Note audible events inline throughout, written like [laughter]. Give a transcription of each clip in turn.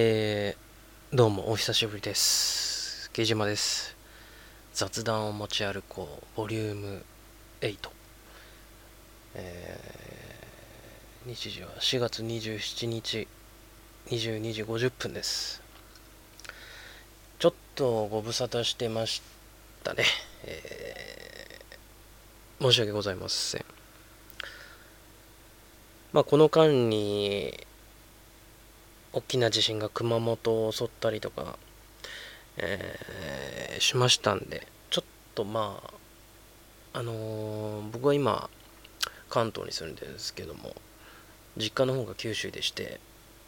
えー、どうもお久しぶりです。木島です。雑談を持ち歩こうボリューム8えー、日時は4月27日22時50分です。ちょっとご無沙汰してましたね、えー、申し訳ございません。まあこの間に大きな地震が熊本を襲ったりとか、えー、しましたんでちょっとまああのー、僕は今関東に住んでるんですけども実家の方が九州でして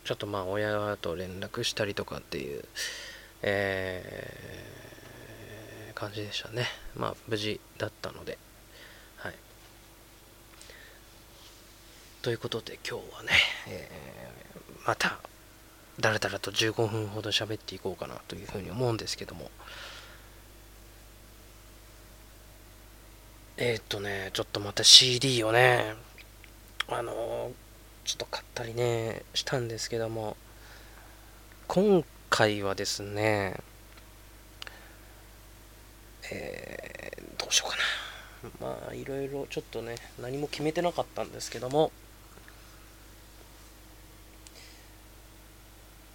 ちょっとまあ親と連絡したりとかっていう、えー、感じでしたね。まあ無事だったのではい。ということで今日はね、えー、まただらだらと15分ほど喋っていこうかなというふうに思うんですけども。えー、っとねちょっとまた CD をねあのちょっと買ったりねしたんですけども。今回はですねえー、どうしようかな。まあいろいろちょっとね何も決めてなかったんですけども。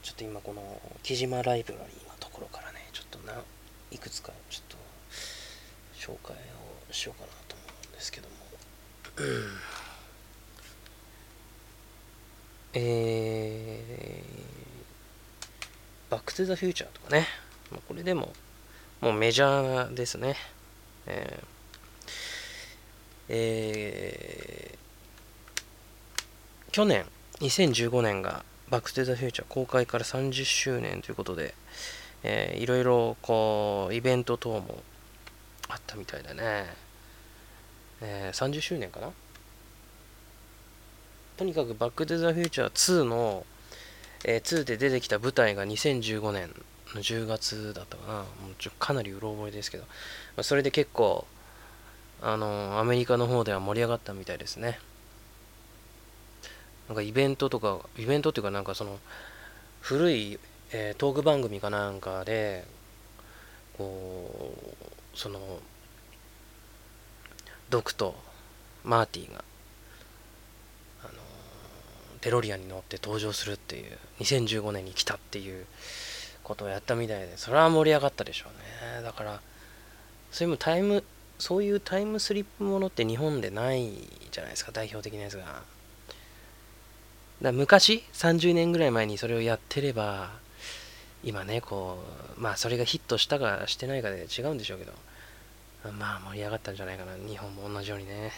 ちょっと今この木島ライブラリーのところからねちょっとないくつかちょっと紹介をしようかなと思うんですけども、えー、バックトゥザフューチャーとかね、まあ、これでももうメジャーですね、えーえー、去年2015年がバック・トゥ・ザ・フューチャー公開から30周年ということで、えー、いろいろこうイベント等もあったみたいだね、えー、30周年かな？とにかくバック・トゥ・ザ・フューチャー2の、えー、2で出てきた舞台が2015年の10月だったかな。もうちょかなりうろ覚えですけど、まあ、それで結構あのアメリカの方では盛り上がったみたいですね。なんかイベントとか、イベントっていうかなんかその、古い、えー、トーク番組かなんかで、こう、その、ドクとマーティーが、あのデロリアンに乗って登場するっていう、2015年に来たっていうことをやったみたいで、それは盛り上がったでしょうね。だから、そういうタイム、そういうタイムスリップものって日本でないじゃないですか、代表的なやつが。だ昔30年ぐらい前にそれをやってれば今ねこうまあそれがヒットしたかしてないかで違うんでしょうけどまあ盛り上がったんじゃないかな。日本も同じようにね。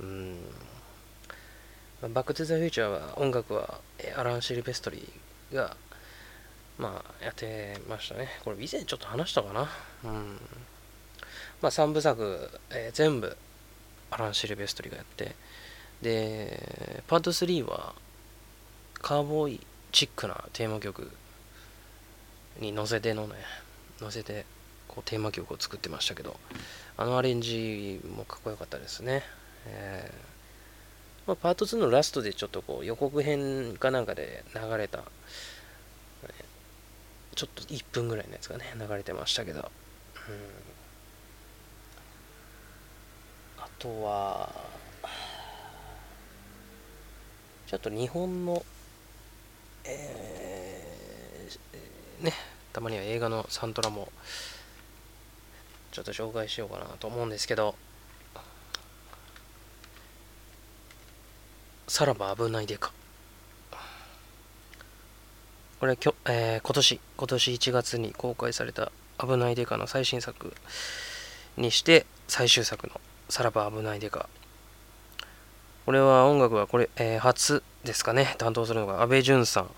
うん。まあバック・トゥ・ザ・フューチャーは音楽はアラン・シルベストリーがまあやってましたね。これ以前ちょっと話したかな。うん。まあ3部作、えー、全部アラン・シルベストリーがやって。でパート3はカーボーイチックなテーマ曲に乗せてのね乗せてこうテーマ曲を作ってましたけどあのアレンジもかっこよかったですね、えーまあ、パート2のラストでちょっとこう予告編かなんかで流れたちょっと1分ぐらいのやつがね流れてましたけど、うん、あとはちょっと日本のえー、ね、たまには映画のサントラもちょっと紹介しようかなと思うんですけど、さらば危ないでか。これきょ、えー、今年、今年1月に公開された危ないでかの最新作にして最終作のさらば危ないでか。これは音楽はこれ、えー、初ですかね、担当するのが安倍淳さん。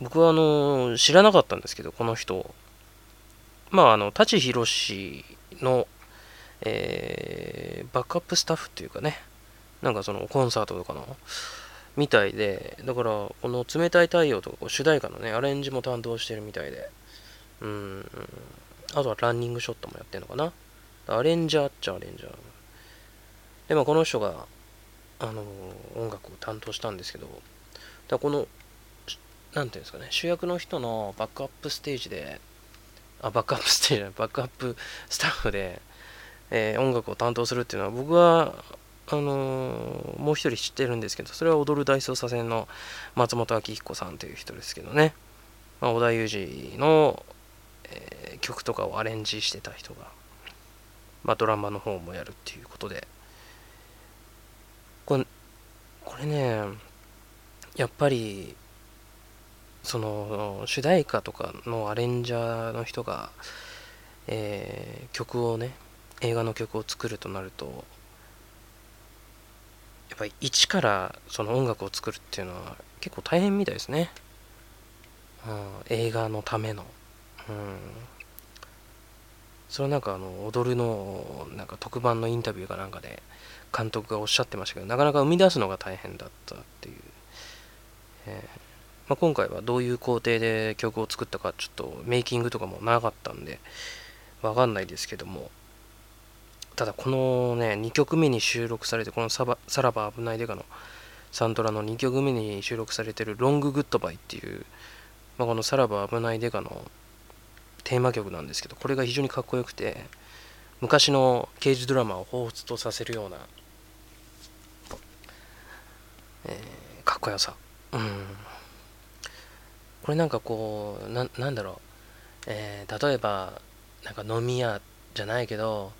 僕はあの、知らなかったんですけど、この人。まあ、あの、舘ひろしの、えー、バックアップスタッフっていうかね、なんかそのコンサートとかの、みたいで、だから、この冷たい太陽とか主題歌のね、アレンジも担当してるみたいで、うん、あとはランニングショットもやってるのかな。アレンジャーっちゃアレンジャー。で、まあ、この人が、あの音楽を担当したんですけど、だこのなんていうんですかね主役の人のバックアップステージであバックアップステージじゃないバックアップスタッフで、えー、音楽を担当するっていうのは僕はあのー、もう一人知ってるんですけどそれは踊る大捜査線の松本明彦さんという人ですけどね、まあ、織田裕二の、えー、曲とかをアレンジしてた人が、まあ、ドラマの方もやるっていうことで。これこれねやっぱりその主題歌とかのアレンジャーの人が、えー、曲をね映画の曲を作るとなるとやっぱり一からその音楽を作るっていうのは結構大変みたいですね、うん、映画のための、うん、それはなんかあの踊るのなんか特番のインタビューかなんかで監督がおっしゃってましたけどなかなか生み出すのが大変だったっていう、えーまあ、今回はどういう工程で曲を作ったかちょっとメイキングとかもなかったんでわかんないですけども。ただこのね2曲目に収録されてこのサバ「さらば危ないデカ」のサントラの2曲目に収録されてる「ロンググッドバイ」っていう、まあ、この「さらば危ないデカ」のテーマ曲なんですけどこれが非常にかっこよくて昔の刑事ドラマを彷彿とさせるような、えー、かっこよさ。うん。これなんかこうななんだろう、えー、例えばなんか飲み屋じゃないけど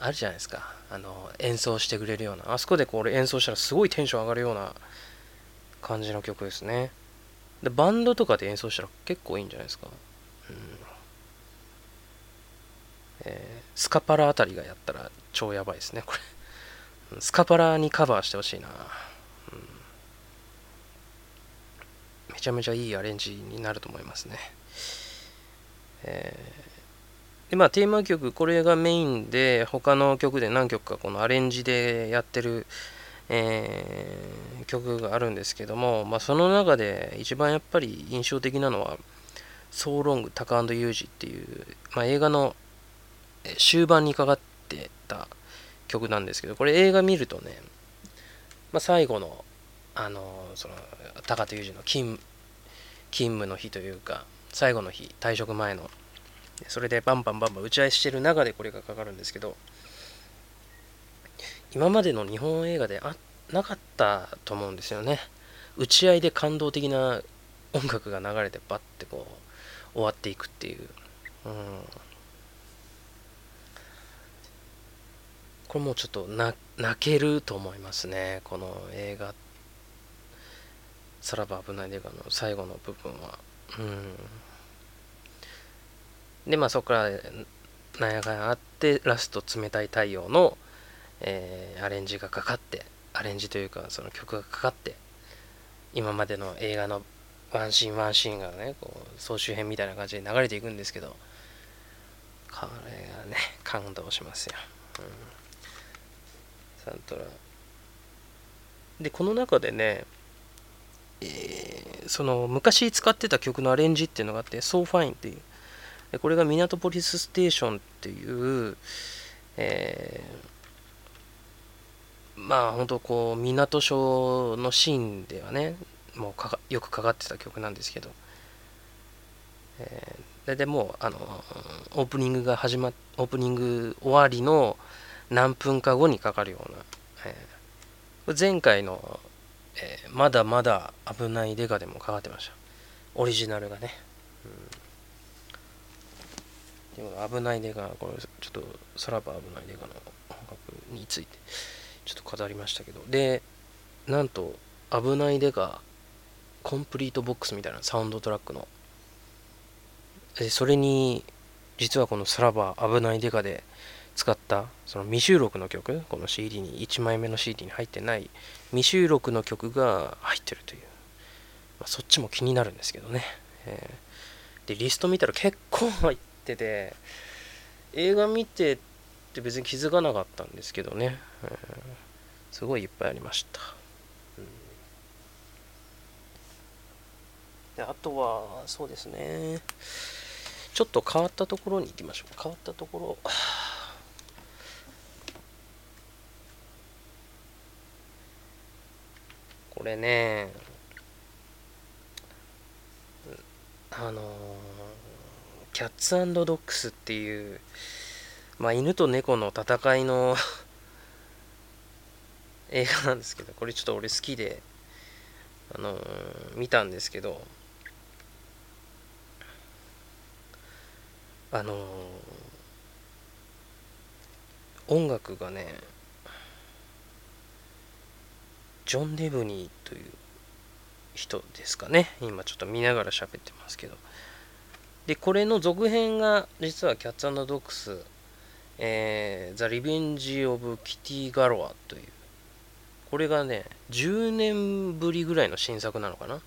あるじゃないですか。あの演奏してくれるような。あそこでこれ演奏したらすごいテンション上がるような感じの曲ですね。でバンドとかで演奏したら結構いいんじゃないですか、うん。えー、スカパラあたりがやったら超やばいですねこれ。スカパラにカバーしてほしいな。めちゃめちゃいいアレンジになると思いますね。えー、でまあテーマ曲これがメインで他の曲で何曲かこのアレンジでやってる、えー、曲があるんですけども、まあ、その中で一番やっぱり印象的なのは「ソーロングタカユージ」っていう、まあ、映画の終盤にかかってた曲なんですけどこれ映画見るとね、まあ、最後のあのその高田裕二の勤勤務の日というか最後の日退職前のそれでバンバンバンバン打ち合いしてる中でこれがかかるんですけど今までの日本映画であなかったと思うんですよね。打ち合いで感動的な音楽が流れてバッてこう終わっていくっていう、うん、これもうちょっと泣けると思いますねこの映画さらば危ない映画の最後の部分は。うん。で、まあそこからなんやかんあって、ラスト冷たい太陽の、えー、アレンジがかかって、アレンジというかその曲がかかって、今までの映画のワンシーンワンシーンがね、こう総集編みたいな感じで流れていくんですけど、これがね、感動しますよ。うん、サントラ。で、この中でね、えー、その昔使ってた曲のアレンジっていうのがあって、So Fine っていう。これがミナトポリスステーションっていう、えー、まあ本当こう港署のシーンではね、もうかよくかかってた曲なんですけど、えー、大体もうあのオープニングが始まっオープニング終わりの何分か後にかかるような、えー、前回のえー、まだまだ危ないデカでもかかってました。オリジナルがね。うん、でも危ないデカ、これちょっとさらば危ないデカの音楽についてちょっと語りましたけど、で、なんと危ないデカコンプリートボックスみたいなサウンドトラックの、それに実はこのさらば危ないデカで使ったその未収録の曲この CD に1枚目の CD に入ってない未収録の曲が入ってるという、まあ、そっちも気になるんですけどね、えー、でリスト見たら結構入ってて映画見てって別に気づかなかったんですけどね、えー、すごいいっぱいありました、うん、であとはそうですね。ちょっと変わったところに行きましょう。変わったところこれねあのー、キャッツドッグスっていうまあ犬と猫の戦いの [laughs] 映画なんですけどこれちょっと俺好きであのー、見たんですけどあのー、音楽がねジョン・デブニーという人ですかね。今ちょっと見ながら喋ってますけど。でこれの続編が実はキャッツドッグスえー、ザ・リベンジ・オブ・キティ・ガロアというこれがね10年ぶりぐらいの新作なのかな。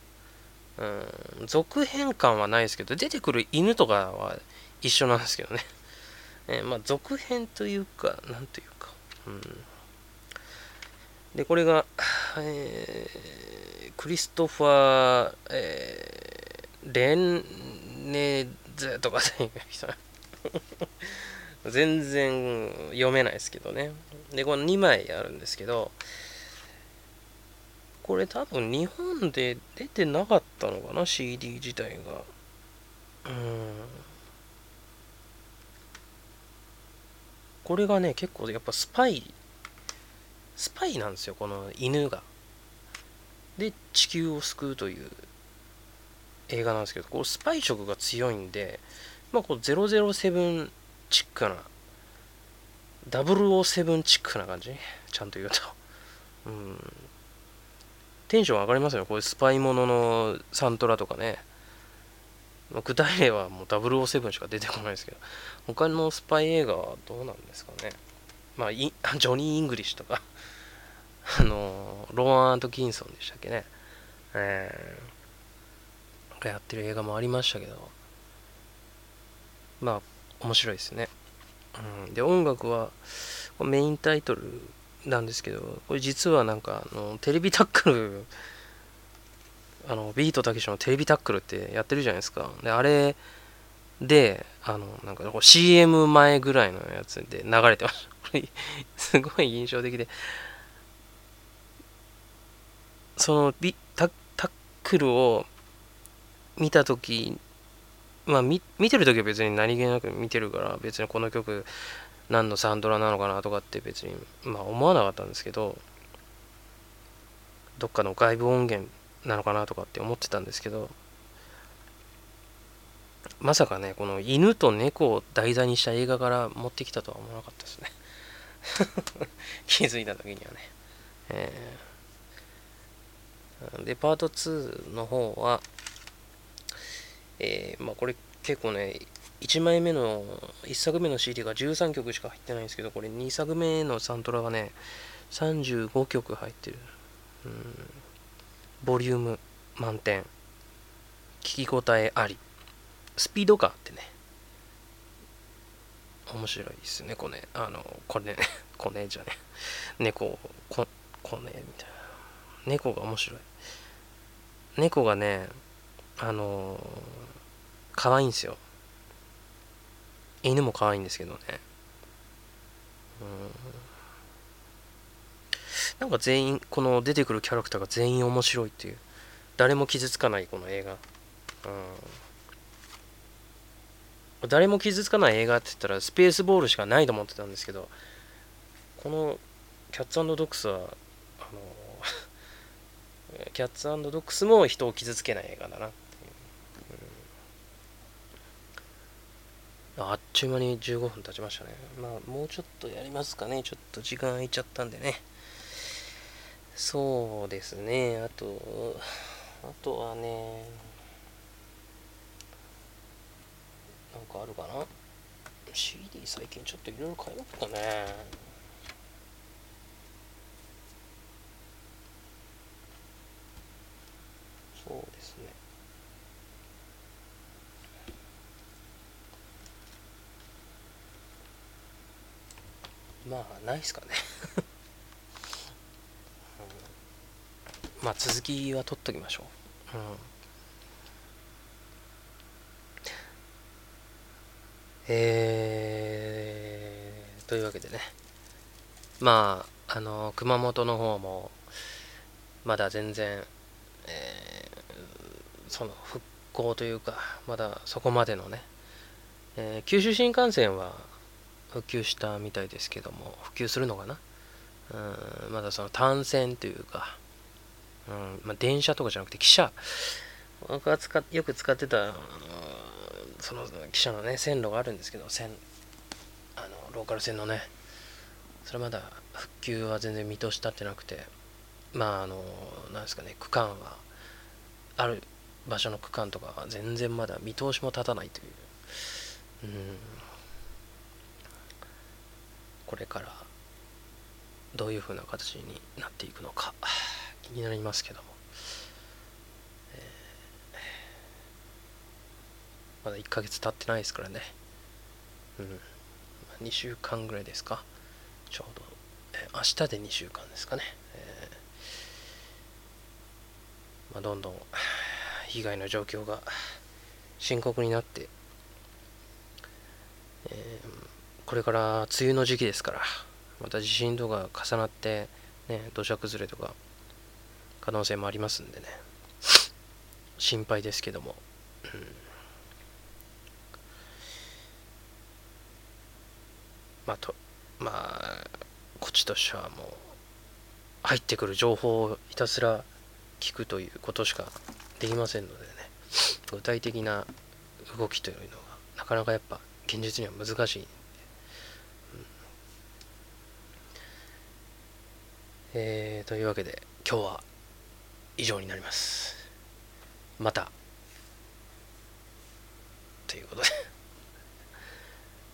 うん続編感はないですけど出てくる犬とかは一緒なんですけどね、えー、まあ続編というかなんというか、うん、でこれが、えー、クリストファー、えー、レンネズとかいう人 [laughs] 全然読めないですけどね。でこの2枚あるんですけどこれ多分日本で出てなかったのかな？CD 自体が。うん。これがね結構やっぱスパイスパイなんですよこの犬が。で地球を救うという映画なんですけどこうスパイ色が強いんでまあこう007チックな007チックな感じ？ちゃんと言うと。うん。テンション上がりますよねこういうスパイもののサントラとかね。具体例はもう007しか出てこないですけど。他のスパイ映画はどうなんですかね？まあ [laughs] ジョニー・イングリッシュとか [laughs] あのローワン・アトキンソンでしたっけねえー、がやってる映画もありましたけどまあ面白いですね。うん、で、音楽はメインタイトルなんですけど、これ実はなんかあのテレビタックル、[laughs] あのビートたけしのテレビタックルってやってるじゃないですか。で、あれで、あの、なんか CM 前ぐらいのやつで流れてました。これ、すごい印象的で、そのビタタックルを見たときまあ見てる時は別に何気なく見てるから別にこの曲何のサントラなのかなとかって別にまあ思わなかったんですけどどっかの外部音源なのかなとかって思ってたんですけどまさかねこの犬と猫を題材にした映画から持ってきたとは思わなかったですね。[laughs] 気づいた時にはね、えー、でパート2の方はえー、まあこれ結構ね、1枚目の、1作目の CD が13曲しか入ってないんですけど、これ2作目のサントラがね、35曲入ってる。うん、ボリューム満点。聞き応えあり。スピード感ってね。面白いですね、これ。あの、これね、[laughs] これじゃね。猫、こ、こね、みたいな。猫が面白い。猫がね、あのー可愛いんですよ犬も可愛いんですけどねうんなんか全員この出てくるキャラクターが全員面白いっていう誰も傷つかないこの映画うん誰も傷つかない映画って言ったらスペースボールしかないと思ってたんですけどこのキャッツドッグスはあの [laughs] キャッツドッグスも人を傷つけない映画だなっ、うんあっちゅう間に15分経ちましたね。まあ、もうちょっとやりますかね。ちょっと時間空いちゃったんでね。そうですね。あと、あとはね、なんかあるかな ?CD 最近ちょっといろいろ買いましたね。そうですね。まあないっすかね [laughs] うん、まあ続きは取っときましょう、うん、えー、というわけでね。まああの熊本の方もまだ全然、えー、その復行というかまだそこまでのね、えー、九州新幹線は普及したみたいですけども普及するのかな？うんまだその単線というか、うんまあ、電車とかじゃなくて汽車。僕が使よく使ってたあのその汽車のね線路があるんですけど線あのローカル線のねそれまだ復旧は全然見通し立ってなくてまああのなんですかね区間はある場所の区間とかは全然まだ見通しも立たないという、うん、これからどういうふうな形になっていくのか気になりますけども、えー、まだ1ヶ月経ってないですからね。うん。2週間ぐらいですか。ちょうど、えー、明日で2週間ですかね、えー、まあ、どんどん被害の状況が深刻になって、えー、これから梅雨の時期ですからまた地震とか重なってね土砂崩れとか可能性もありますんでね。心配ですけども、うん。まあとまあこっちとしてはもう入ってくる情報をひたすら聞くということしかできませんのでね。具体的な動きというのがなかなかやっぱ現実には難しいんで、うん、えー、というわけで今日は以上になります。また。ということで。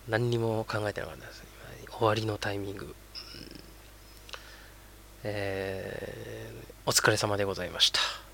何にも考えてなかったです終わりのタイミング、うん、えー、お疲れ様でございました。